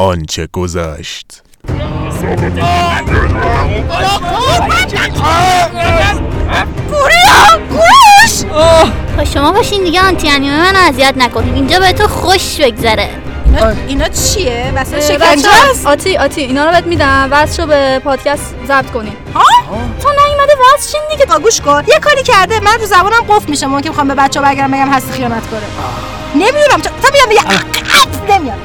آنچه گذشت. پوریا گوش! با شما باشین دیگه آنتی انیمه من اذیت نکنید اینجا به تو خوش بگذره. اینا چیه؟ وسط شکنجه است؟ آتی آتی اینا رو بهت میدم. واسه به پادکست ضبط کنی تو نیومده واز چین دیگه. گوش کن. یه کاری کرده. من رو زبانم قفل میشه. ممکن می‌خوام به بچه بگم بگم هستی خیانت کنه. نمی‌دونم. چه- تا بیام بگم نمیاد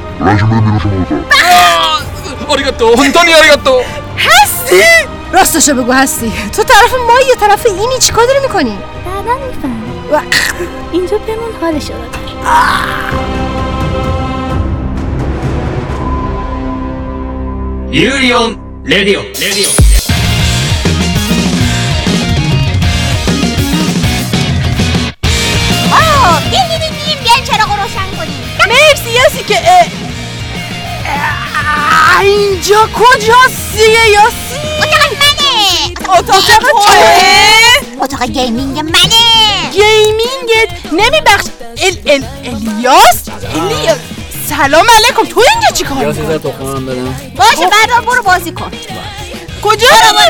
ありがとう本当にありがとう هستی راستشو بگو هستی تو طرف ما یه طرف اینی چیکار داری میکنی بعدا میفهمی اینجا بمون حالشو ببرユーリオンレディオンレディオ مرسی یاسی که اه، اه، اینجا کجاست دیگه یاسی اتاق منه اتاق توه اتاق gaming منه gaming ت نمیبخش ال ال الیاس الیاس سلام علیکم تو اینجا چی کار یاسی بدم باشه بعد برو بازی کن کجا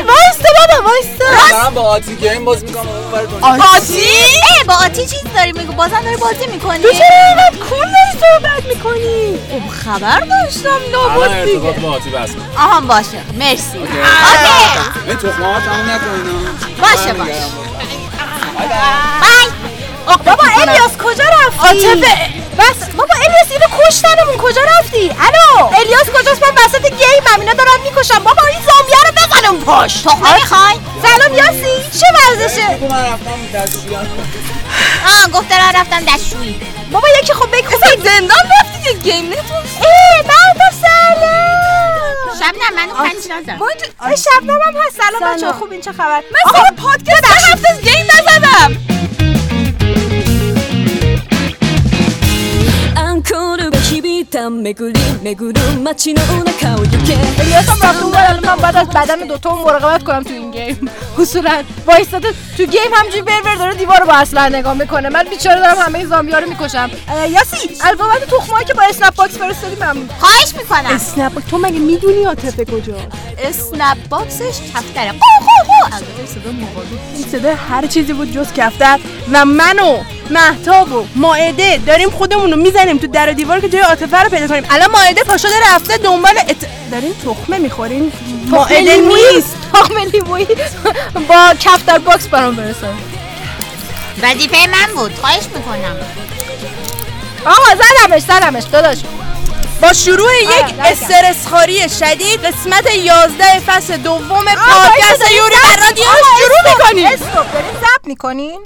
وایستا بابا وایستا. دارم با آتی game باز می‌کنم. اون دنیا. آتی؟ ای با آتی چیز داری میگو؟ بازم داری بازی می‌کنی؟ تو چرا اینقدر cool داری صحبت می‌کنی؟ خب خبر داشتم الان لابد ارتباط دیگه با آتی بس. آهان باشه. مرسی. اوکی. این تخمه ها تموم نکنین. باشه، من باشه. بای. بابا الیاس کجا رفتی؟ عاطفه بس بابا الیاس اینو کشتنمون کجا رفتی؟ الو؟ الیاس کجاست؟ من وسط گیمم اینا دارن می‌کشم بابا این زامبیا رو بزن اون پاش تخمه می‌خوای؟ سلام یاسی چه ورزشه؟ تو آه گفت دارم رفتم دستشویی. بابا یکی خب بگو. زندان رفتی گیم نتون ای بعد سلام. شب نه منو پنج نزن شبنم هم هست. سلام بچه خوب این چه خبر؟ من آقا، پادکست هفته از گیم نزدم. 響いた巡り巡る街の中を行け الیاس هم رفت اونور الان من باید از بدن دوتا مراقبت کنم تو این گیم اصولا وایستاده تو گیم همجوری برور داره دیوار رو با اصلا نگاه میکنه من بیچاره دارم همه زامبیا رو میکشم اه، یاسی البابت تخمایی که با اسنپ باکس فرستادی ممنون خواهش میکنم اسنپ باکس تو مگه میدونی عاطفه کجا اسنپ باکسش کفتره قو قو قو این صدا هر چیزی بود جز کفتر و من و محتاب و مائده. داریم خودمون رو می‌زنیم تو در و دیوار که جای عاطفه رو پیدا کنیم. الان مائده شده رفته دنبال ات... دارین تخمه می‌خورین؟ مائده نیست. تخمه لیمویی با کفتر box برام برسون وظیفه من بود. خواهش می‌کنم. آقا زدمش زدمش داداش. با شروع یک استرس خاری شدید قسمت 11 فصل دوم پادکست یوری بر رادیو شروع می‌کنیم. استوب. دارین ضبط می‌کنین؟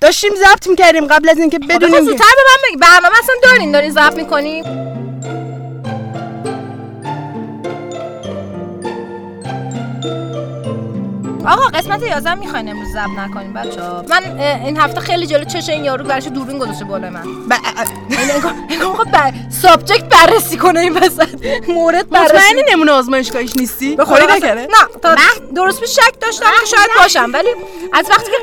داشتیم ضبط می‌کردیم قبل از اینکه بدونیم زودتر به من بگی. برنامه اصلا دارین دارین ضبط می‌کنین آقا قسمت 11 می‌خواین امروز ضبط نکنیم بچه من اه، این هفته خیلی جلو چش این یارو برش دوربین گذاشته بالا من. ب... این انگار بر... subject بررسی کنه این وسط. مورد بررسی. مطمئنی نمونه آزمایشگاهیش نیستی؟ به آره، نکرده؟ نه تا درست به شک داشتم که شاید باشم ولی از وقتی که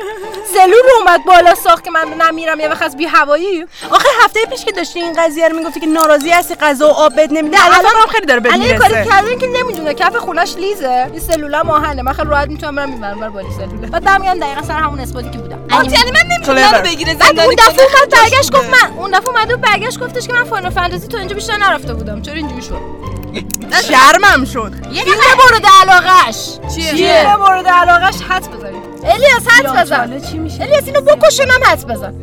سلول اومد بالا ساخت که من نمیرم یه وقت از بی هوایی آخه هفته پیش که داشتی این قضیه رو می‌گفتی که ناراضی هستی غذا و آب بد نمیده الان الان- هم خیلی داره الان یه کاری می‌رسه کردن که نمی‌دونه کف خونش لیزه. این سلولم آهنه من خیلی راحت می‌تونم برم این ور با این سلوله. بعد برمیگردم دقیقا سر همون spot ی که بودم. یعنی من نمی‌تونم بگیره بعد اون دفعه اومد برگشت گفت من اون دفعه اومد و برگشت گفتش که من Final Fantasy تو اینجا بیشتر نرفته بودم. چرا اینجوری شد؟ شرمم شد. فیلم مورد علاقش چیه؟ فیلم مورد علاقش حد بزنید الیاس حد بزن. چی میشه؟ الیاس اینو بکشونم حد بزن.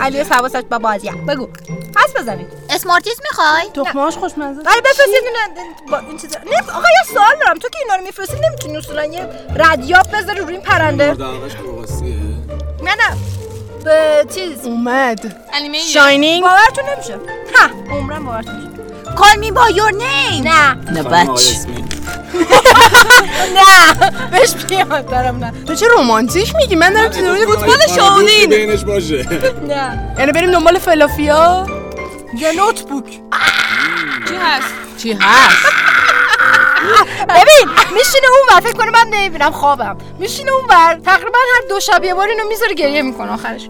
الیاس حواست با بازیه بگو. حد بزنید. اسمارتیز می‌خوای؟ تخمهاش خوشمزه آره بفرست یه دونه با این چیزا. نه آقا یه سوال دارم. تو که اینا رو میفرستی نمی‌تونی اصولا یه ردیاب بذاری روی این پرنده. نه نه. به چیز. اومد. شاینینگ. باورتون نمیشه. ها. عمرم باورتون نمیشه. Call me by your name. نه. نه بچ. نه بهش میاد دارم نه. تو چه رومانتیک میگی؟ من دارم تو فوتبال شاونین بینش باشه. نه. یعنی بریم دنبال فلافیا؟ یا نوت بوک. چی هست؟ ببین میشینه اون ور فکر کنه من نمی‌بینم خوابم. میشینه اون ور تقریبا هر دو شب یه بار اینو می‌ذاره گریه می‌کنه آخرش!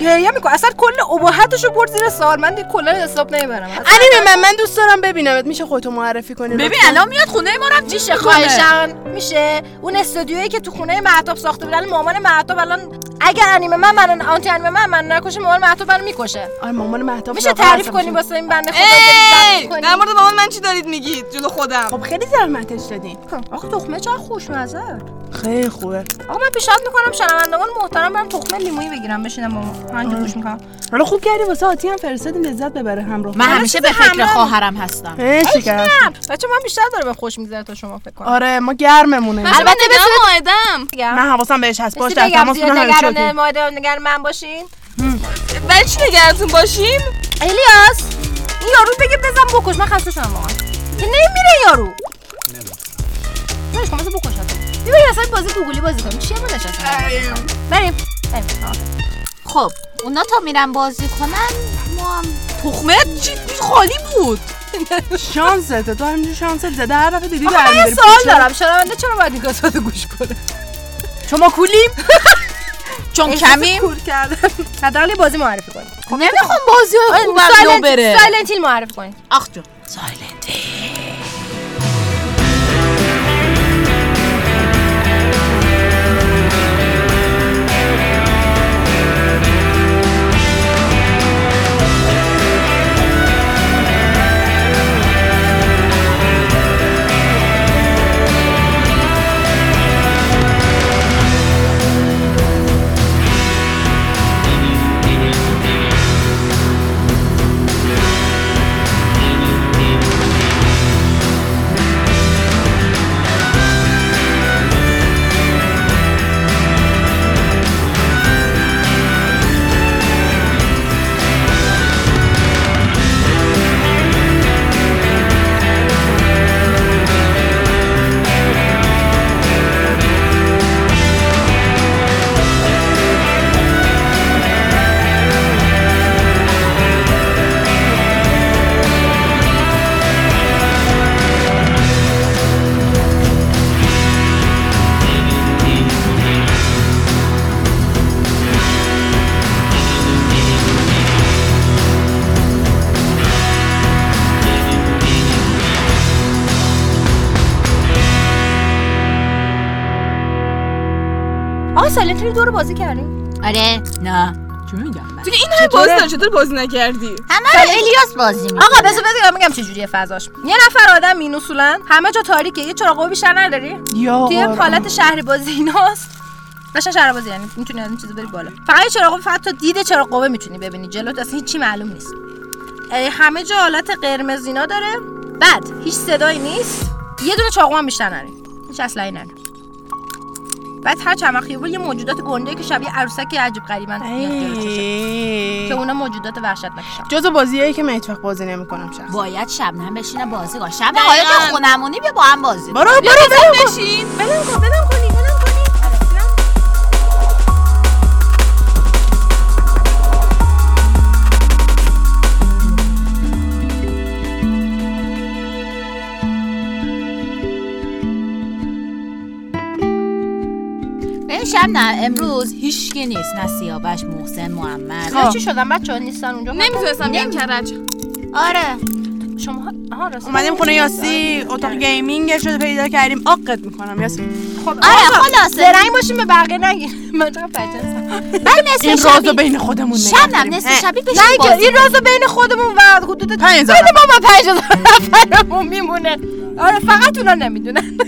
گریه می‌کنه. اصلا کل ابهتشو برد زیر سوال. من دیگه کلا حساب نمی‌برم. علی من من دوست دارم ببینمت. میشه خودتو معرفی کنی؟ ببین الان میاد خونه ما رفت میشه خواهشان میشه. اون استودیویی که تو خونه معتاب ساخته بودن مامان معتاب الان اگر انیمه من من آنتی انیمه من من نکشه مامان معتاب منو می‌کشه. آره مامان مهتاب میشه تعریف کنی. واسه این بنده خدا در مورد مامان من چی دارید میگید؟ جلو خودم. خب خیلی زحمتش دادین. آخه تخمه چقدر خوشمزه خیلی خوبه. آقا من پیشنهاد می‌کنم شنوندگان محترم برم تخمه لیمویی بگیرم بشینم با هنگ گوش می‌کنم. حالا خوب کردی واسه آتی هم فرستادیم لذت ببره همراه من همیشه به فکر خواهرم هستم؟ بچه من بیشتر داره به خوش میگذره تا شما فکر کنم. آره ما گرممونه. البته نگاه ماهدم من حواسم بهش هست. باش در تماس نگران. ماده نگران من باشین. ولی چی نگرانتون باشیم الیاس این یارو بگه بزن بکش. من خسته شدم واقعا. نمیره یارو نمیشه مثل بکش بیا بریم اصلا بازی گوگلی بازی کنیم چیه ما نشستیم بریم بریم. خب اونا تا میرن بازی کنن ما هم تخمه چی خالی بود شانسته تو همینجور شانست زده هر دفعه دیدی آقا من سوال. دارم شنونده چرا باید این قسمت گوش کنه شما cool یم چون کمیم cool حداقل یه بازی معرفی کنید خب نمی‌خوام بازی های خوبم لو بره Silent Hill معرفی کنید آخ جون آقا سایلنت هیل دو رو بازی کردیم آره. نه. چی میگم تو که این همه بازی داری چطور بازی نکردی؟ همه رو الیاس بازی می‌کنه. آقا بذار بذار میگم چه جوریه فضاش. یه نفر آدم این اصولا همه جا تاریکه. یه چراغ بیشتر نداری؟ یا توی قرآن. حالت شهر بازی ایناست. قشنگ شهر بازی یعنی می‌تونی از این چیزا بری بالا. فقط یه چراغ فقط تا دید چراغ قوه می‌تونی ببینی. جلوت اصلا هیچی معلوم نیست. همه جا حالت قرمز اینا داره. بعد هیچ صدایی نیست. یه دونه چاقو هم بیشتر نداری. هیچ اسلحه‌ای نداری. بعد هر چند وقت یه بار یه موجودات گنده که شبیه عروسک عجیب غریبن. که اونا موجودات وحشتناکشن جزو بازیایی که من هیچ وقت بازی نمی‌کنم شخص باید شبنم بشینه بازی کن. شب حالا که خونمونی بیا با هم بازی. برو برو برو. بشین. بلم کن بلم ببین شبنم امروز هیچکی نیست نه سیاوش محسن محمد. آه، چی شدن؟ بچه ها نیستن اونجا؟ نمی‌تونستم بیام نمی- کرج آره. شما آها راست اومدیم خونه یاسی اتاق gaming شده پیدا کردیم. آقت می‌کنم یاسی. خب آره آقا، خلاصه. زرنگ باشیم به بقیه نگیر من هستم. بعد نصف این رازو بین خودمون نگه شبنم داریم. نصف. شبی بشین نه این کن. رازو بین خودمون و حدود پنج هزار بین ما و پنج هزار نفرمون میمونه. آره فقط اونا نمی‌دونن.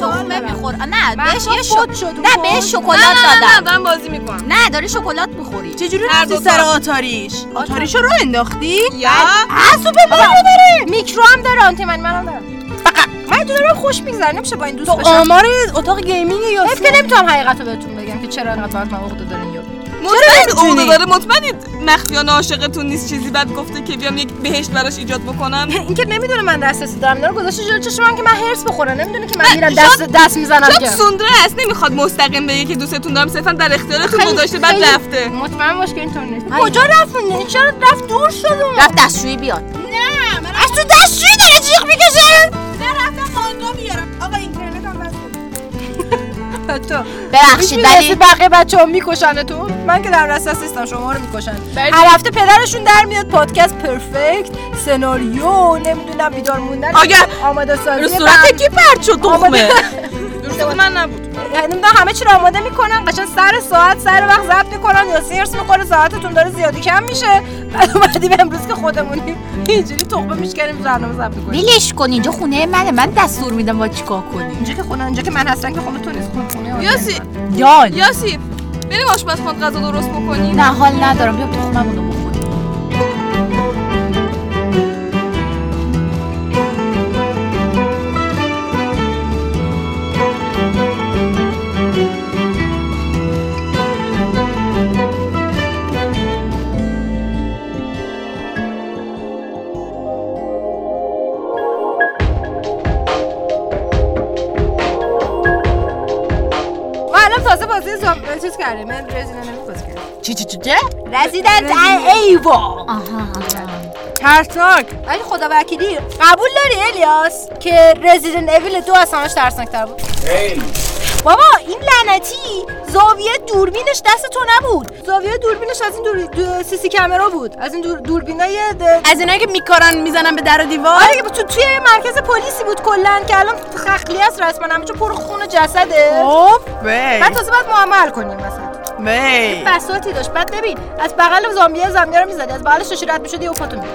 تخمه میخور نه بهش یه فوت شو... شد نه بهش شکلات نه نه دادم. دارم بازی می‌کنم. نه داری شکلات می‌خوری. چجوری هر رفتی. سر آتاریش؟ آتاریشو رو انداختی؟ یا؟ میکرو هم داره آنتی من منم دارم. فقط. من تو دارم خوش میگذره نمیشه با این دوست تو بشم آمار اتاق گیمینگ یاسی که نمی‌تونم حقیقت رو بهتون بگم که چرا انقدر باید من عقده یارو مطمئن؟ اوضاع داره مطمئنید مخفیانه عاشقتون نیست چیزی بعد گفته که بیام یک بهشت براش ایجاد بکنم؟ اینکه نمی‌دونه من دسترسی دارم. اینا رو گذاشته جلوی چشم من که من هرس بخورم. نمی‌دونه که من میرم دست دست می‌زنم که. سندره است نمی‌خواد مستقیم بگه که دوستتون دارم. صرفا در اختیارتون گذاشته بعد رفته. مطمئن باش که اینطور نیست. کجا رفت اون؟ چرا رفت دور شد اون؟ رفت دستشویی بیاد. نه من از تو دستشویی داره جیغ می‌کشه. نه رفتم مانگا بیارم آقا بس تو. ببخشید ولی بقیه بچه ها میکشنتون؟ من که در رساس نیستم شما رو می‌کشن. هر هفته پدرشون در میاد پادکست پرفکت سناریو نمی‌دونم بیدار موندن آگه. آماده سازی رو صورت کی پرد شد؟ صورت من نبود. نمی‌دونم همه چی رو آماده می‌کنن قشنگ سر ساعت سر وقت ضبط می‌کنن یا سیرس می‌خوره ساعتتون داره زیادی کم میشه. بعد اومدیم امروز که خودمونیم اینجوری تخمه میشکنیم برنامه ضبط می‌کنیم. ویلش کن اینجا خونه منه. من دستور میدم با چیکار کنی؟ اینجا که خونه اینجا که من هستم که خونه تو نیست. یاسی جان یاسی بریم آشپزخونه غذا درست بکنیم. نه حال ندارم. بیا تخممون بازی زام چیز کردیم من رزیدنت ایول بازی کردیم چی چی چی چی؟ رزیدنت ایول آها ترسناک. ولی خدا وکیلی قبول داری الیاس که رزیدنت ایول دو از همش ترسناکتر بود؟ بابا این لعنتی زاویه دوربینش دست تو نبود. زاویه دوربینش از این دور دو... سی سی کامرا بود. از این دور... دوربینای د... از اینایی که میکارن می‌زنن به در و دیوار. آره تو توی مرکز پلیسی بود کلا که الان خخلی است رسما. همه پر خون جسده. خب بعد تازه باید معامل کنیم مثلا. بی بساتی داشت. بعد ببین از بغل زامبیه زامبیه رو می‌زدی. از بغلش داشتی رد می‌شدی و پاتو می‌زدی.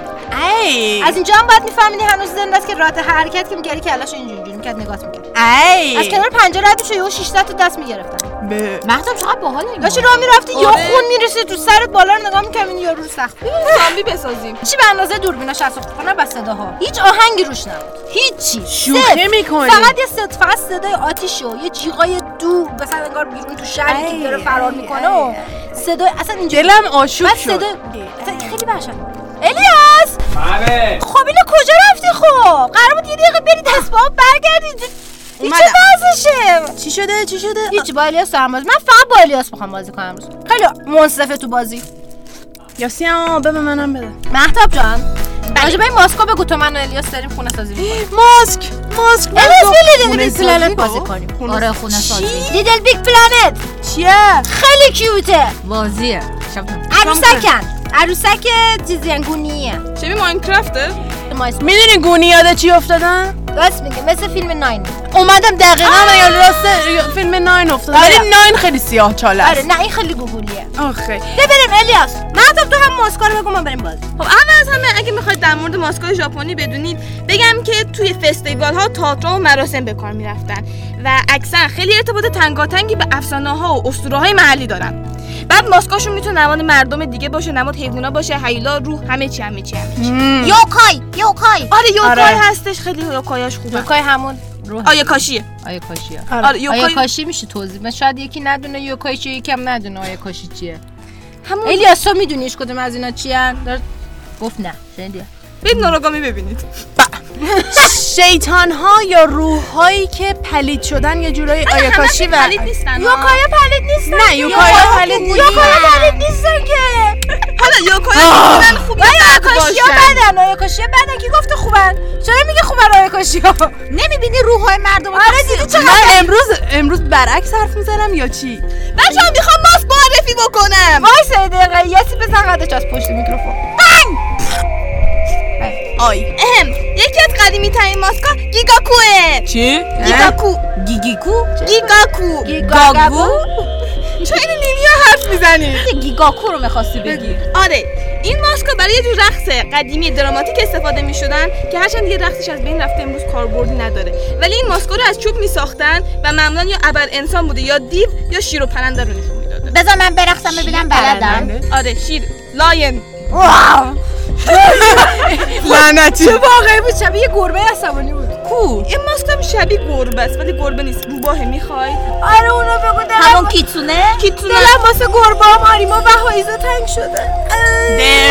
ای. از اینجا هم باید میفهمیدی هنوز زنده است که رات حرکت که میگری کلاش اینجوری اینجوری می‌کرد نگات می‌کرد. ای. از کنار پنجره رد می‌شدی و 600 تا دست می‌گرفتن. به مهدم چقدر باحال این داشتی راه می‌رفتی یا آره. خون می‌رسید تو سرت بالا رو نگاه می‌کردی این یارو رو سخت. زامبی بسازیم. چی به اندازه دوربیناش از کنه بس صداها؟ هیچ آهنگی روش نبود. هیچی. شوخی. می‌کنی. فقط یه صد فقط صدای آتیش و یه جیغای دو مثلا انگار بیرون تو شهری که داره فرار می‌کنه و صدای اصلا اینجا دلم آشوب شد. صدای اصلا خیلی وحشت. الیاس! بله. خب اینو کجا رفتی خب؟ قرار بود یه دقیقه بری دست با برگردی. این چه اومدم. وضعشه چی شده؟ چی شده؟ هیچ با الیاس دارم بازی من فقط با الیاس می‌خوام بازی کنم. امروز خیلی منصفه تو بازی. یاسیان بده منم بده. مهتاب جان. راجع به این ماسکو بگو تو من و الیاس داریم خونه سازی می‌کنیم. ماسک ماسک الیاس Little خونه Big Planet؟ بازی کنیم آره خونه سازی. Little Big Planet چیه؟ خیلی cute ه. بازیه. عروسکن. عروسک چیزی گونیه شبیه Minecraft ه. می‌دونی گونی یاده چی افتادن؟ راست میگه مثل فیلم Nine. اومدم دقیقا یا راست فیلم Nine افتاد ولی آره. Nine خیلی سیاه چاله آره نه این خیلی گوگولیه. آخه. بیا بریم الیاس محتاب تو هم ماسکو رو بگو ما بریم بازی. خب اول از همه اگه می‌خواید در مورد ماسکای ژاپنی بدونید بگم که توی فستیوال ها تئاتر و مراسم به کار می‌رفتن و اکثرا خیلی ارتباط تنگاتنگی به افسانه ها و اسطوره های محلی دارن. بعد ماسکاشون می‌تونه نماد مردم دیگه باشه نماد حیوونا باشه هیولا روح همه چی همه چی همه چی. یوکای یوکای. آره یوکای آره. هستش خیلی یوکایاش خوبه. یوکای همون روح. آیاکاشیه آیا کاشیه. آره. آیا یوکای. کاشی میشه توضیح؟ من شاید یکی ندونه یوکای چیه یکم ندونه آیا کاشی چیه. همون الیاس تو میدونیش کدوم از اینا چیه گفت نه شنیدی برید نوراگامی ببینید. شیطان ها یا روح هایی که پلید شدن یه جورایی آیاکاشی و پلید نیستن یوکای پلید نیستن نه یوکای پلید نیست. یوکای پلید نیستن که. حالا یوکای می‌تونن خوب یا بد آیاکاشی ها باشن. بدن آیاکاشی ها بدن کی گفته خوبن. چرا میگه خوبن آیاکاشی ها نمی‌بینی روح های مردم آره دیدی چقدر من امروز امروز برعکس حرف می‌زنم یا چی؟ بچه ها می‌خوام ماسک معرفی بکنم. وایس یه دقیقه یاسی بزن قدش از پشت میکروفون. آی. اهم یکی از قدیمی ترین ماسکا گیگاکوه. چی؟ گیگاکو. گیگیکو؟ گیگاکو. گاگو چرا این لیلیا حرف می‌زنید گیگاکو رو می‌خواستی بگی. آره. این ماسکا برای یه جور رقص قدیمی دراماتیک استفاده می شدن که هرچند دیگه رقصش از بین رفته امروز کاربردی نداره. ولی این ماسکا رو از چوب می ساختن و معمولا یا ابر انسان بوده یا دیو یا شیر و پرنده رو نشون می‌داده. بذار من برقصم ببینم بلدم آره شیر. لاین لعنتی. واقعی بود؟ شبیه یه گربه عصبانی بود. کو؟ این ماسک هم شبیه گربه است ولی گربه نیست. روباه می‌خوای؟ آره اونو بگو دلم همون کیتسونه؟ کیتونه دلم واسه گربه هم آریما و هایزا تنگ شده.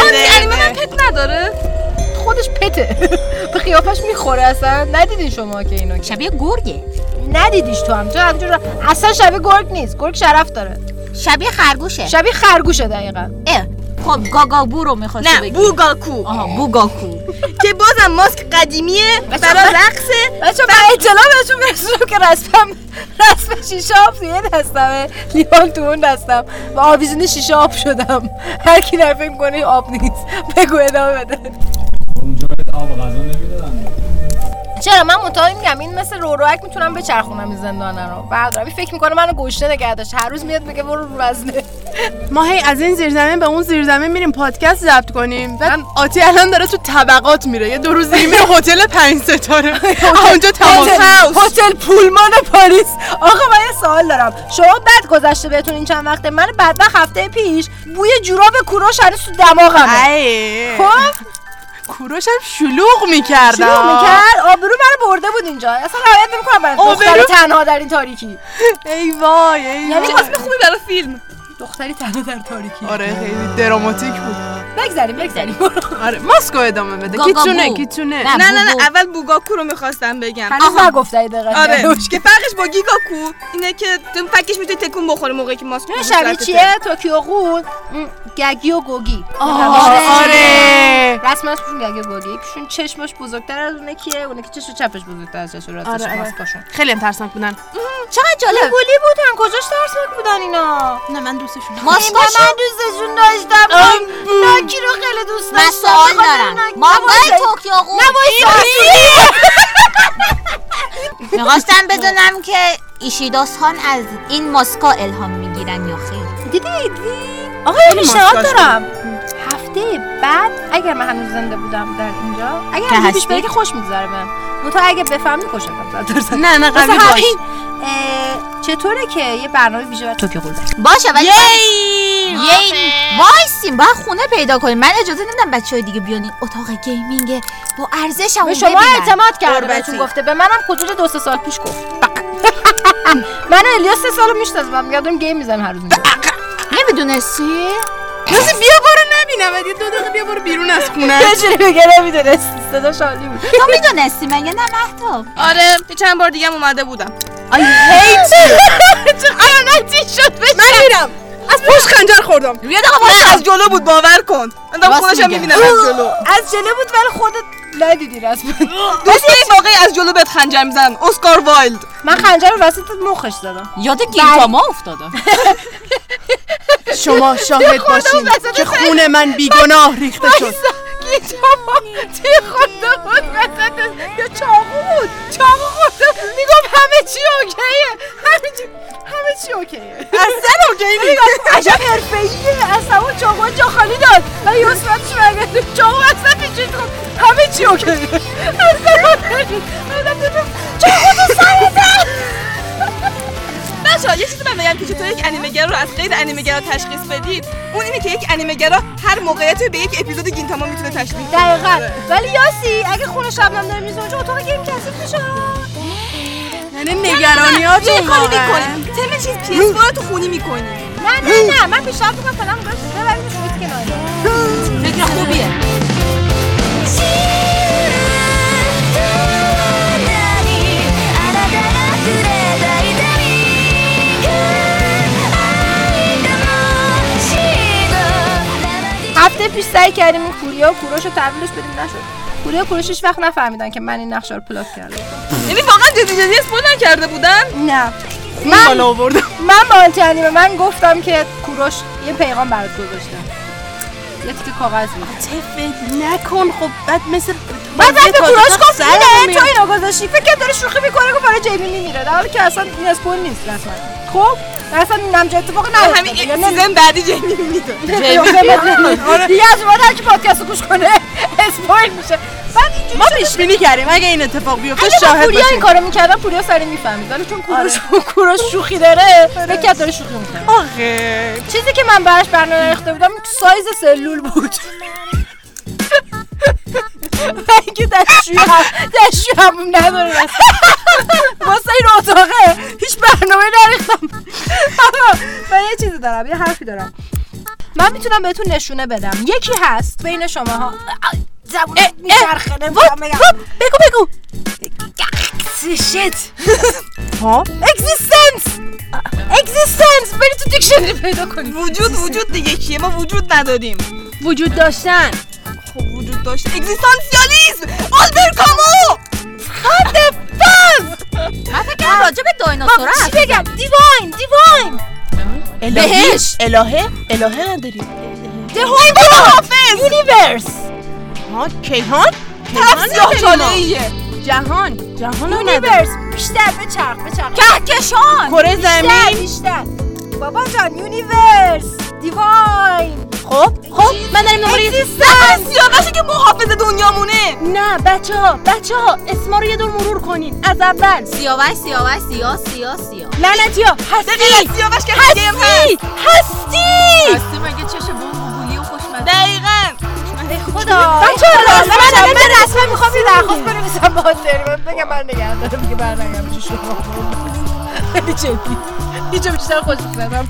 آنتی انیمه من پت نداره. خودش پته. به قیافش می‌خوره اصلا. ندیدین شما که اینو شبیه گرگه. ندیدیش تو هم. تو همجور اصلا شبیه گرگ نیست. گرگ شرف داره. شبیه خرگوشه. شبیه خرگوشه دقیقا. اه. خب گاگابو رو می‌خواستی نه بگی. بوگاکو. آها بوگاکو. که بازم ماسک قدیمیه برای رقصه بچه من اطلاع بهتون برسونم که رسمم رسم شیشه آب توی دستمه. لیوان تو اون دستم. و آویزون شیشه آب شدم. هر کی فکر کنه آب نیست. بگو ادامه بده. اونجا آب غذا نمی‌دادن. چرا؟ من مطمئن میگم این مثل روروک می‌تونم بچرخونم این زندانه رو. بعد فکر می‌کنه منو گشته نگه داشت. هر روز میاد بگه برو رو وزنه. ما هی از این زیرزمین به اون زیرزمین میریم پادکست ضبط کنیم. بعد آتی الان داره تو طبقات میره. یه دو روز دیگه میره هتل پنج ستاره. اونجا تمام هتل پولمان پاریس. آقا من یه سوال دارم. شما بد گذشته بهتون این چند وقته. من بدبخت هفته پیش بوی جوراب کوروش هنوز تو دماغمه. ای. خب؟ کوروش هم شلوغ می‌کرد. شروع می‌کرد. آبرو منو برده بود اینجا. اصلا رعایت نمی‌کنم من دختری آبرو؟ تنها در این تاریکی. ای وای ای یعنی خوبی برای فیلم. دختری تنها در تاریکی. آره خیلی دراماتیک بود. بگذاریم بگذاریم. آره ماسکو ادامه بده. گاگابو. کیتونه کیتونه نه. نه نه. اول بوگاکو رو می‌خواستم بگم. هنوز نگفته ای دقیقا. آره. که فرقش با گیگاکو اینه که تو فکش می‌تونی تکون بخوره موقعی که ماسک این تو شبیه. چیه؟ توکیو قول گگی و گوگی. آره. رسمشون گگی و گوگی. یکیشون چشمش بزرگتر از اونه کیه؟ اونه که چشم چپش بزرگتر از چشم راستش آره، آره. ماسکاشون. خیلی هم ترسناک بودن. چقدر جالب. گولی بودن کجاش ترسناک بودن اینا؟ نه من دوستشون ماسکاشو من دوستشون داشتم. ناکی رو خیلی دوست من داشتم سوال بخاطر دارم. مانگای. توکیو قول. می‌خواستم بدونم که ایشیداس خان از این ماسکا الهام می‌گیرن یا خیر دیدی دیدی آقا یه پیشنهاد دارم هفته بعد اگر من هنوز زنده بودم در اینجا اگر هنوز پیش هستی؟ بره که خوش میگذره بهم منتها اگه بفهمی درصد نه نه قوی باش. همین چطوره که یه برنامه ویژه برای Tokyo Ghoul باشه ولی یه وایسیم باید خونه پیدا کنیم. من اجازه نمیدم بچه های دیگه بیان این اتاق gaming با ارزش هم به شما اعتماد کرده بهتون گفته. به منم حدود دو سه سال پیش گفت. من الیاس سه سالو می‌شناسم میگم game می‌زنیم هر روز نمی‌دونستی؟ بیا نبینم یه دو دقیقه بیا برو بیرون از خونه. یه جوری بگه نمی‌دونست صدا شادی بود. تو می‌دونستی مگه نه مهتاب آره یه چند بار دیگه هم اومده بودم. I hate you. شد؟ من میرم. از پشت خنجر خوردم. یه دقیقه از جلو بود باور کن. من دارم راست خودش هم میگه. می‌بینم. از جلو. از جلو بود ولی خودت ندیدی رسما دوسته واقعی از جلو بهت خنجر می‌زنن اسکار وایلد. من خنجر رو وسط مخش زدم. یاد گینتاما افتادم. شما شاهد باشین که خون من بیگناه ریخته شد. گیتاما توی خورده بود وسط یا چاقو بود. چاقو میگم همه چی اوکیه. همه چی همه چی اوکیه. اصلا اوکی نیست. عجب حرفه‌ایه. از همون چاقو جا خالی داد. و یه صورتش برگرد چاقو اصلا پیچید خب همه چی اوکیه. اصلا چاقو تو سرت بچه‌ها یه چیزی من بگم که چطور یک انیمه‌گر رو از غیر انیمه‌گرا تشخیص بدید اون اینه که یک انیمه‌گرا هر موقعیتی رو به یک اپیزود گینتاما می‌تونه تشبیه دقیقا. ولی یاسی اگه خونه شبنم داره میزه اونجا اتاق گیم کثیف میشه؟ یعنی نگرانیاتون واقعا تم چیز پیس رو. تو خونی می‌کنیم نه نه نه من پیشنهاد می‌کنم فعلا اونجا ببریمش کنار. فکر خوبیه. هفته پیش سعی کردیم این پوریا و کوروش رو تحویلش بدیم نشد. کوروش هیچ وقت نفهمیدن که من این نقشه رو پلاک کردم. یعنی واقعا جدی جدی اسپول نکرده بودن؟ نه. من بالا آوردم. من مالتی انیمه من گفتم که کوروش یه پیغام برات گذاشته. یه تیکه کاغذ بود نکن. خب بعد مثل بعد به کوروش گفت اینه تو. اینو گذاشتی. فکر داره شوخی می‌کنه گفت برای جیمی میمیره. در حالی که اصلا این اسپول نیست رسما. خب اصلا همچین اتفاقی نیفتاده. همین یک یعنی season بعدی جیمی میده دیگه از بعد هر کی پادکست رو گوش کنه spoil میشه. بعد ما پیش بینی کردیم. اگه این اتفاق بیفته شاهد پوریا این باشیم. کارو می‌کردم پوریا سریع می‌فهمید. ولی چون کوروش کوروش شوخی داره فکر کرد داره شوخی می‌کنه. آخه. چیزی که من براش برنامه ریخته بودم سایز سلول بود. اینکه دستشوی هم دستشوی همون نداره من یه چیزی دارم یه حرفی دارم. من می‌تونم بهتون نشونه بدم. یکی هست بین شما ها زبون میچرخه نمی‌تونم بگم. بگو بگو. shit ها؟ existence existence بری تو دیکشنری پیدا کنی وجود وجود دیگه کیه؟ ما وجود نداریم وجود داشتن. خب وجود داشته اگزیستانسیالیسم آلبر کامو من فکر کنم راجع به دایناسورا چی بگم divine divine بهش الهه الهه نداریم divine حافظ universe ها کیهان ایه جهان جهان universe بیشتر بچرخ بچرخ کهکشان کره بیشتر زمین بیشتر بابا جان universe divine خب خب من داریم دوباره سیاوشه که محافظ دنیامونه. نه بچه ها بچه ها اسما رو یه دور مرور کنین. از اول. سیاوش سیاوش سیاه سیاه سیاه لعنتی ها هستی. سیاوش که هستی هم هست. هستی. هستی مگه چش بولی و خوشمزه؟ دقیقا. خدا. بچه ها راست من رسما می‌خوام یه درخواست بنویسم. با من بگم من نگه دارم. دیگه برنگم پیش شما خیلی جدی هیچ جا بیشتر خوش می‌کنم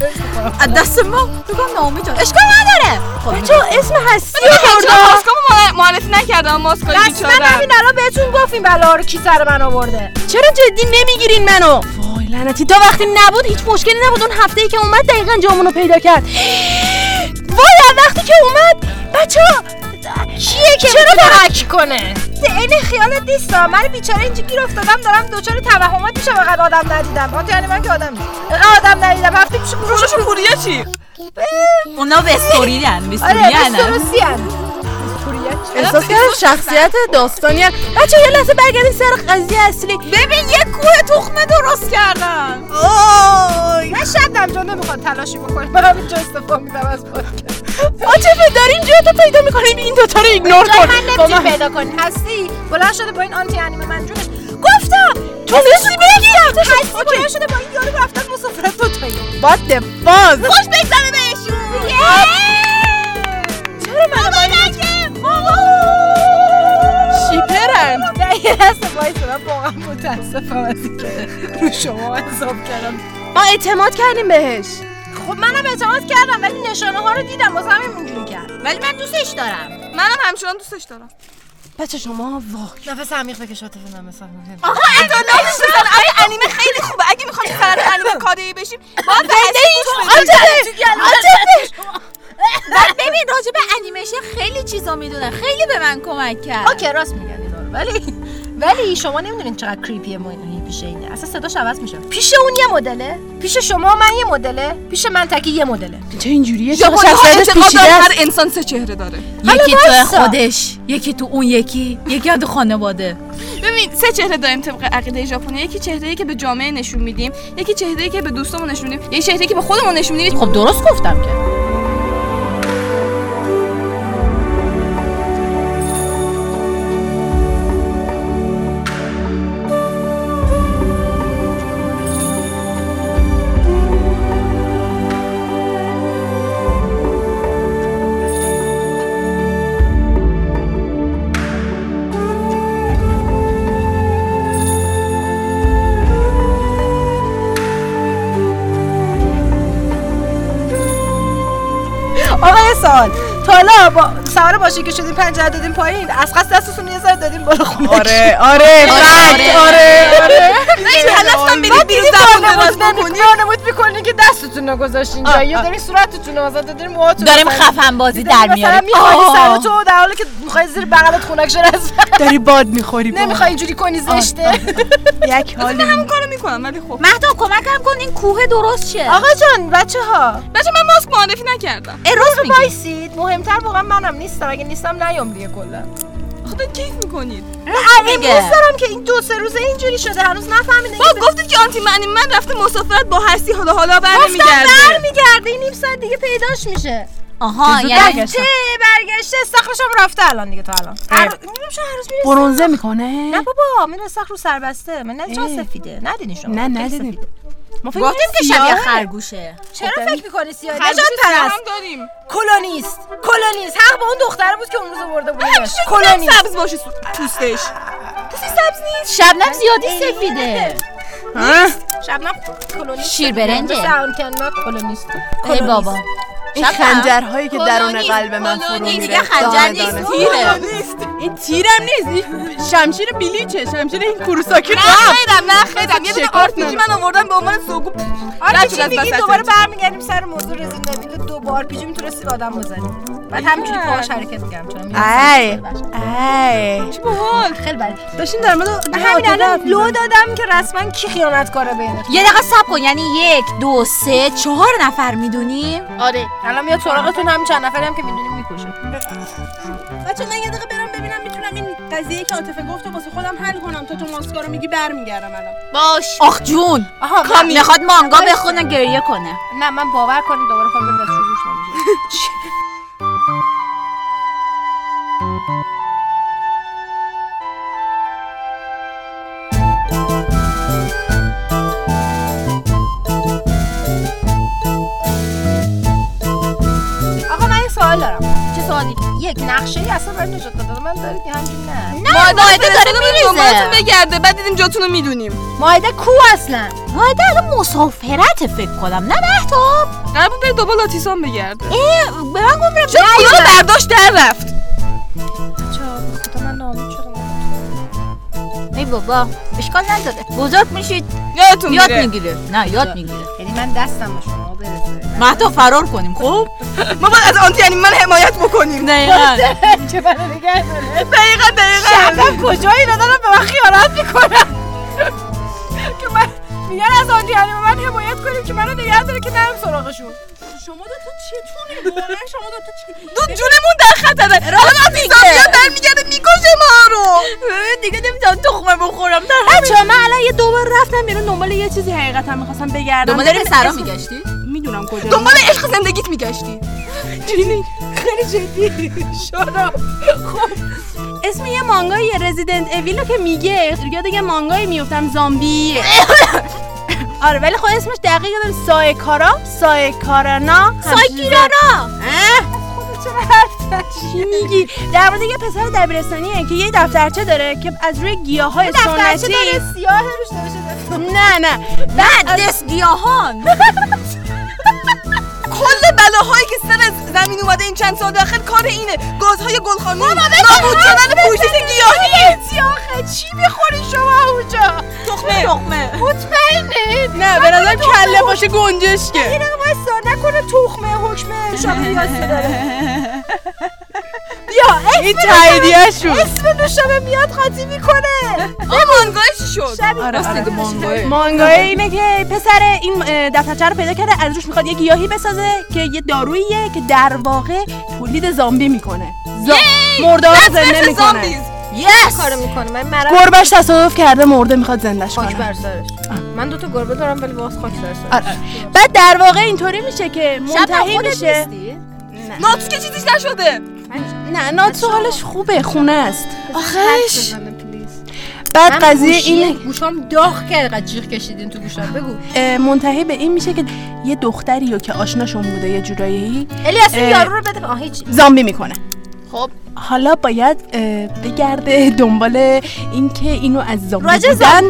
از دست ما؟ بگم نامی جان. اشکال نداره. خب بچه ها اسم هستی برده ماسکامو معرفی نکردم؟ رسما بیچاره. همین الان بهتون گفتیم بلا رو کی سر من آورده. چرا جدی نمی‌گیرین منو؟ وای لعنتی. تا وقتی نبود هیچ مشکلی نبود. اون هفته ای که اومد دقیقا جامونو پیدا کرد. وای وقتی که اومد بچه کیه که چرا هک کنه؟ عین خیالت نیست من بیچاره اینجا گیر افتادم دارم دوچار توهمات میشم. اینقدر آدم ندیدم. ها یعنی من که آدم نیست اینقدر آدم ندیدم. هفته پیش روششون پوریه چی؟ اونا وستوری هن آره استروسی احساس کردم شخصیت داستانی بچه یه لحظه برگردین سر قضیه اصلی. ببین یه کوه تخمه درست کردن. من شدم جا نمی‌خواد تلاشی بکنه. من همینجا استفا میدم از پادکست. عاطفه دارین جا تو پیدا می‌کنیم این دوتا رو ایگنور کن من نمی‌تونی من. پیدا کنی. هستی؟ بلند شده با این آنتی انیمه منجونش. گفتم تونستی بگی هستی بلند شده با این یارو رفتن مسافرت دو تایی What the fuck خوش بگذره بهشون. لحظه وایسا من واقعا متاسفم از اینکه رو شما حساب کردم. ما اعتماد کردیم بهش. خب منم اعتماد کردم ولی نشانه ها رو دیدم. واسه همین اونجوری کرد. ولی من دوستش دارم. منم همچنان دوستش دارم. بچه شما وای نفس عمیق بکش عاطفه من مثلا آقا آقا انیمه خیلی خوبه. اگه می‌خوام فرد انیمه کاری بشیم باید به بعد ببین راجع به انیمیشن خیلی چیزا می‌دونن خیلی به من کمک کرد. اوکی راست میگن اینا ولی ولی شما نمی‌دونین چقدر کریپیه ما اینو پیش اینه. اصلا صداش عوض میشه. پیش اون یه مدله. پیش شما من یه مدله. پیش من تکی یه مدله. چه اینجوریه؟ چرا شخصیتش پیچیده هر انسان سه چهره داره. یکی تو. خودش یکی تو اون یکی یکی تو خانواده. ببین سه چهره داریم طبق عقیده ژاپنی. یکی چهره‌ای که به جامعه نشون میدیم یکی چهره‌ای که به دوستامون نشون میدیم یکی چهره‌ای که به خودمون نشون میدیم. خب درست گفتم که. ماشین که شدیم پنجره دادیم پایین. از قصد دستتون یه ذره دادیم بالا خونه. آره آره فکت آره. آره این هدفتم برید بیرون زبون دراز بکنی می‌کنی که دستتون رو گذاشتین اینجا. یا دارین صورتتون رو مثلا دارین موهاتون داریم خفن بازی در مثلا میاریم. می‌خوای آه. سر تو در حالی که می‌خوای زیر بغلت خونک شه از داری باد می‌خوری نمی‌خوای اینجوری کنی زشته. یک حالی. همون کارو می‌کنم ولی خب. مهداب کمکم کن این کوه درست شه. آقا جان بچه ها بچه من ماسک معرفی نکردم. راست میگی. وایسید. مهمتر واقعا منم نیستم اگه نیستم نیام دیگه کلا. خدا کیف می‌کنید. میگه. امروز دارم که این دو سه روزه اینجوری شده. هنوز نفهمیدم با گفتید که آنتی معنی من رفته مسافرت با هستی حالا حالا گفتم برنمیگرده برمیگرده. این نیم ساعت دیگه پیداش میشه. آها یعنی. چه برگشته؟ استخرش هم رفته الان دیگه تا الان. هر میگم چرا هر روز میره برونزه می‌کنه؟ نه بابا میره استخر رو سربسته من نه چرا اه. سفیده. ندیدین شما نه سفیده. ما فکر گفتیم که. شبیه خرگوشه. چرا فکر می‌کنی سیاه؟ نجات پرست داریم. کلونیست. کلونیست. حق به اون دختره بود که اون روز آورده بود کلونیست. سبز باشه سو- پوستش پوستی سبز نیست. شبنم زیادی سفیده. ها؟ شبنم کلونیست. شیر برنجه. کلونیست. ای بابا. این خنجرهایی که درون قلب من فرو میره دیگه خنجر نیست. تیره. این تیرم نیست. شمشیر بلیچه شمشیر این کوروساکی نه خیرم نه خیرم. یه دونه شکاف آرپیجی من آوردم به عنوان سوگو. میگی وسطش. دوباره برمیگردیم سر موضوع رزین دیوید دو بار پیجی می‌تونستی آدم بزنی. بعد همینجوری باهاش حرکت میگم چون ای ای. چی باحال. خیلی بد. داشتین در مورد همین الان لو دادم که رسما کی خیانتکاره بینه یه دقیقه سب کن. یعنی یک دو سه چهار نفر می‌دونیم آره. الان میاد سراغتون هم چند نفری هم که می‌دونیم می‌کشه. بچه من یه دقیقه برم ببینم می‌تونم این قضیه که عاطفه گفت و واسه خودم حل کنم. تا تو ماسکا رو میگی برمیگردم الان. باش. آخ جون. آها من- می‌خواد مانگا بخونه گریه کنه. نه من باور کنید دوباره شروعش نمیشه. آقا من یه سوال دارم. چه سوالی؟ یک نقشه ای اصلا برای نجات دادن من دارید یا نه. نه ماهده داره میریزه. بگرده. بعد دیدیم جاتون رو می‌دونیم. مایده کو اصلا؟ ماهده الان مسافرت فکر کنم. نه مهتاب. قرار بود بره دنبال آتیسان بگرده. اه، به من گم چون برداشت در رفت. ای بابا اشکال نداره بزرگ میشید یادتون یاد میره می‌گیره نه یاد می‌گیره یعنی من دستم به شما برسه فرار کنیم خب ما باید از آنتی یعنی من حمایت بکنیم دقیقا چه منو نگه داره دقیقا دقیقا کجایی اینا دارن به من خیانت می‌کنن که من میگن از آن یعنی من حمایت کنیم که منو نگه داره که نرم سراغشون شما دو تا چتونه واقعا شما دو تا چی؟ دو جونمون در خطره الان آتیسان میاد برمیگرده می‌کشه ما رو. دیگه نمی‌تونم تخمه بخورم. در بچه من الان یه دوبار رفتم بیرون دنبال یه چیزی حقیقتا می‌خواستم بگردم. دنبال پسرا میگشتی؟ می‌دونم کجا. دنبال عشق زندگیت میگشتی. خیلی جدی. شروع خب. اسم یه مانگای رزیدنت اویل رو که میگه. یاد یه مانگایی میفتم زامبی. آره ولی خب اسمش دقیق داره سایکارا سایکارانا سایکیرانا چی میگی؟ در مورد یه پسر دبیرستانیه که یه دفترچه داره که از روی گیاه های سنتی سیاه روش نه نه. بعد دست گیاهان زمین اومده این چند سال داخل کار اینه. گازهای گلخانی نابود شدن پوشش گیاهی. سیاخه چی می‌خوری شما اونجا؟ تخمه. تخمه. مطمئنه نه به نظر کله باشه گنجشکه. این دقیقه وایسا نکنه تخمه حکمه شما داره بیا این تاییدیه شد اسم نوشابه میاد قاطی می‌کنه. چی شد. آره آره. مانگای اینه که پسر این دفترچه رو پیدا کرده از روش می‌خواد یه گیاهی بسازه که یه داروییه که در واقع تولید زامبی می‌کنه. زا... مرده ها رو زنده می‌کنه. یس کارو می‌کنه؟ من مرم گربش تصادف کرده مرده می‌خواد زندش خاک کنه. بر سرش. من دو تا گربه دارم ولی باز خاک سر سرش. آره. بعد در واقع اینطوری میشه که منتهی میشه؟ ناتو که چیزیش نشده. نه ناتسو حالش خوبه خونه است. آخش! بعد قضیه اینه این گوشام داغ کرد قد جیغ کشیدین تو گوشام بگو. منتهی به این میشه که یه دختری رو که آشناشون بوده یه جورایی الیاس. یارو رو بده آه هیچ زامبی می‌کنه. خب؟ حالا باید بگرده دنبال اینکه اینو از زامبی بودن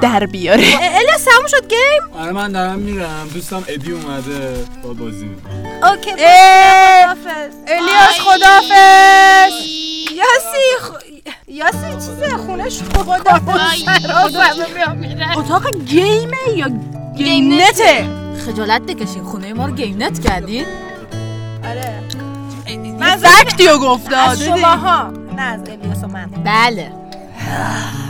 در بیاره. الیاس تموم شد گیم؟ آره من دارم میرم. دوستم ادی اومده. با بازی اوکی خداحافظ. الیاس خدافز یاسی خ... یاسی چیزه خونش خدا اتاق گیمه یا گیم نته خجالت بکشین خونه ما رو گیم نت کردین؟ آره. من زکتیو گفته از شما ها نه از الیاس و من. بله.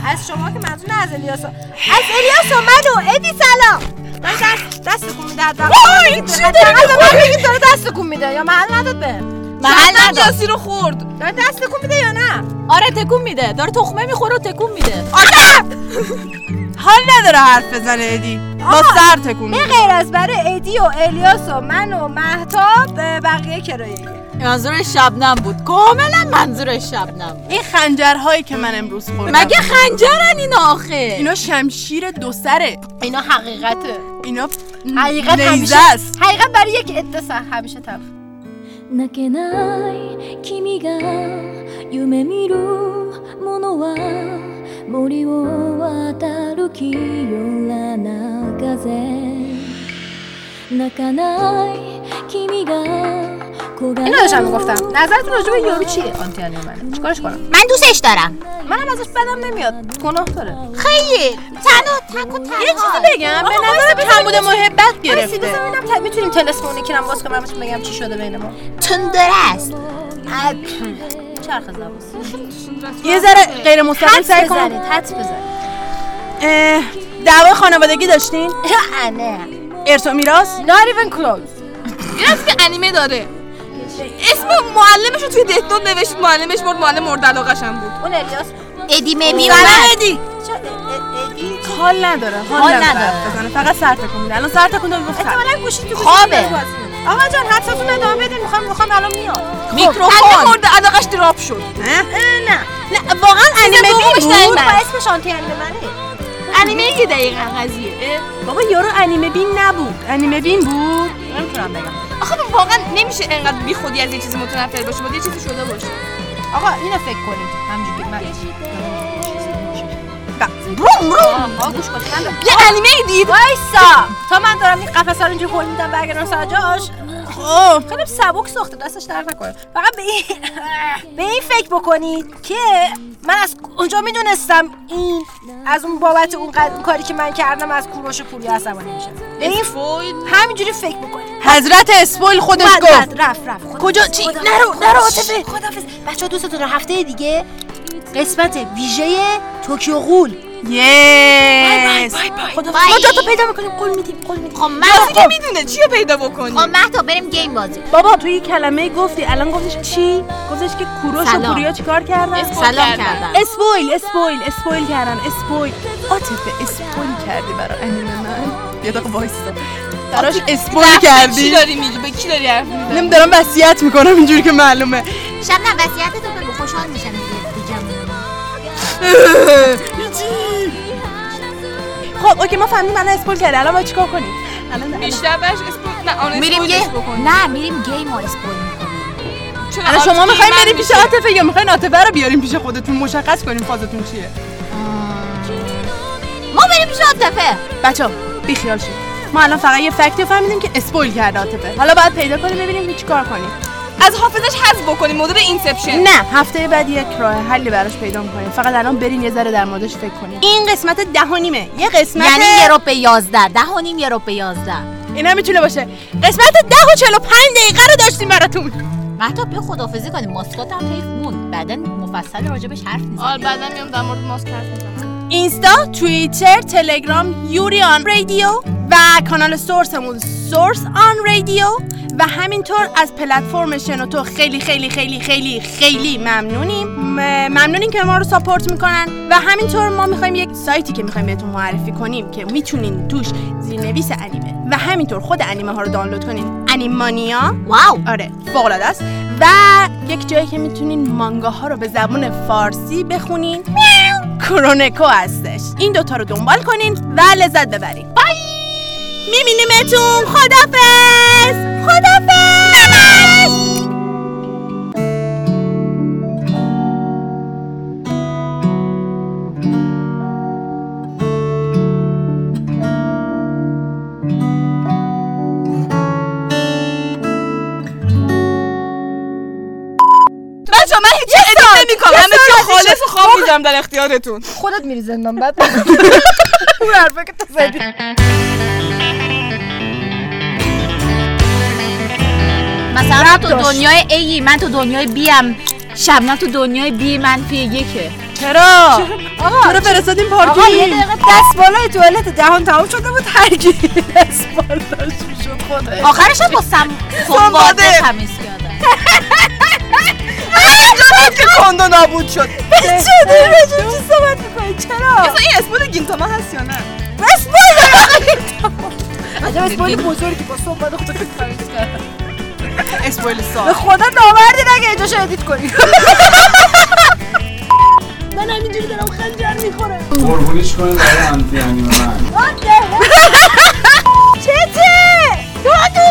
از شما که منظور نه از الیاس و... از الیاس و من و ادی سلام. من دست دست کن میده این چی داری داره دست کن میده. یا محل نداد به؟ محل نداد. جاسی رو خورد. داره دست کن میده یا نه؟ آره تکون میده. داره تخمه می‌خوره و تکون میده. حال نداره حرف بزنه ادی. با سر تکون به میده. غیر از برای ادی و الیاس و من و مهتاب به بقیه کرایه. منظور شبنم بود کاملا منظور شبنم بود این خنجرهایی که من امروز خوردم مگه خنجرن این آخه اینا شمشیر دو سره اینا حقیقته اینا حقیقت نیزه همیشه است حقیقت برای یک عده سر همیشه تلخ 泣けない君が夢見るものは森を渡る清らな風泣かない君が焦が اینو داشتم می‌گفتم. نظرتون راجع به یارو چیه؟ آنتی من چیکارش کنم؟ من دوستش دارم. منم ازش بدم نمیاد. گناه داره. خیلی. تنها تک و تنها. یه چیزی بگم. به نظر کمبود محبت گرفته. ببینم می‌تونیم تلسم اون یکی رو باز کنم بهتون بگم چی شده بین ما. تندره است. چرخ یه ذره غیر مستقیم سعی کن بزنید حدس بزنید. دعوای خانوادگی داشتین؟ نه. ارث و میراث؟ Not even close. که انیمه داره. اسم معلمش رو توی دهتون نوشت معلمش برد معلم مورد علاقش هم بود. اون الیاس. ادی ممی سلام اومد ادی. چه ادی؟ حال نداره حال, نداره. فقط سر تکون میده. الان سر تکون داد گفت سر. احتمالاً گوشی تو خوابه. آقا جان حدستون ادامه بدین. می‌خوام می‌خوام الان میاد میکروفون. مورد علاقش دراپ شد. نه نه. نه واقعا انیمه بود. با اسمش آنتی انیمه منه انیمه یه دقیقا قضیه. بابا یارو انیمه بین نبود. انیمه بین بود؟ نمی‌تونم بگم. آخه واقعا نمیشه انقدر بی خودی از یه چیزی متنفر باشه باید یه چیزی شده باشه. آقا اینو فکر کنید. همینجوری من بروم بروم آقا گوش یه انیمه دید. وایسا. تا من دارم این قفسه رو اینجوری هول میدم برگردم سر جاش. خب خیلی سبک ساخته دستش درد نکنه. فقط به این به این فکر بکنید که من از کجا می‌دونستم این از اون بابت اون قد- کاری که من کردم از کوروش پوری عصبانی میشه. به این همینجوری فکر بکنید. حضرت اسپویل خودش گفت. رفت رفت کجا؟ چی؟ نرو نرو عاطفه. خدافظ بچه ها دوستتون هفته دیگه قسمت ویژه Tokyo Ghoul. yes خدا bye. ما جا تو پیدا می‌کنیم. قول میدیم قول میدیم. خب من کسی که می‌دونه چی رو پیدا بکنی خب مهتا بریم game بازی. بابا تو یه کلمه گفتی الان گفتش چی؟ گفتش که کوروش و. پوریا چیکار کردن؟ سلام کردن. spoil spoil spoil کردن. spoil. عاطفه spoil کردی برای انیمه من. یه دقیقه وایسا براش spoil رفته چی کردی داری میگی؟ به کی داری حرف می‌زنی؟ نمیدارم وصیت می‌کنم اینجوری که معلومه. شب نه وصیتتو بگو. خوشحال میشم. دیگه دیگه خب OK ما فهمیدیم الان spoil کردی الان باید چیکار کنیم؟ الان بیشتر بهش spoil نه آن میریم بکنی نه میریم game رو spoil می‌کنیم. الان شما می‌خواین بریم پیش. عاطفه یا می‌خواین عاطفه رو بیاریم پیش خودتون؟ مشخص کنیم فازتون چیه. ما بریم پیش عاطفه بچه بی خیال شید. ما الان فقط یه fact ی رو فهمیدیم که spoil کرده عاطفه حالا باید پیدا کنیم ببینیم چیکار کنیم. از حافظش حذف بکنیم مدل Inception. نه هفته بعد یک راه حلی براش پیدا می‌کنیم. فقط الان برین یه ذره در موردش فکر کنیم. این قسمت ده و نیمه. یه قسمت یعنی یه رو به یازده. ده و نیم یه رو به یازده. این هم می‌تونه باشه. قسمت ده و چلو پنج دقیقه رو داشتیم براتون. مهتا بیا خدافزی کنیم. ماسکات هم حیف موند. بعدا مفصل راجبش حرف می‌زنیم آره بعدا میام در مورد ماسک حرف می‌زنم. اینستا، توییتر، تلگرام، یوریان رادیو و کانال سورسمون سورس آن رادیو. و همینطور از پلتفرم شنوتو خیلی خیلی خیلی خیلی خیلی ممنونیم. ممنونیم که ما رو ساپورت می‌کنن و همینطور ما می‌خوایم یک سایتی که می‌خوایم بهتون معرفی کنیم که می‌تونین توش زیرنویس انیمه و همینطور خود انیمه ها رو دانلود کنین. انیمانیا؟ واو! آره فوق العاده است و یک جایی که می‌تونین مانگاها رو به زبون فارسی بخونین. کرونکو هستش. این دوتا رو دنبال کنین و لذت ببرین. بای! میبینیمتون. خدافز خدافز بچه من هیچ ادیت نمی کنم. همه چی خالص خام می‌ذارم در اختیارتون. خودت میری زندان بعد اون حرفه که تو زدی. مثلا تو دنیای ای من تو دنیای بی ام. شبنم تو دنیای بی منفی یکه. چرا؟ آقا چرا فرستادیم آقا یه پارکینگ دقیقه دست بالای توالت دهان تمام شده بود هرگی دست بالاش می‌شد خدا آخرش هم با سم سنباده تمیز کردن که کاندو نابود شد. شده راجب چی صحبت می‌کنی؟ چرا؟ مثلا این اسپول گینتاما هست یا نه؟ عجب اسپایل بزرگی با صحبت خودت تمیز کرد. اسپویل به سال خدا نامردی نگه اینجاشو ادیت کنی. من همینجوری دارم خنجر می‌خورم. قربونیش کنه برای انتی انیمه من. چته تو تو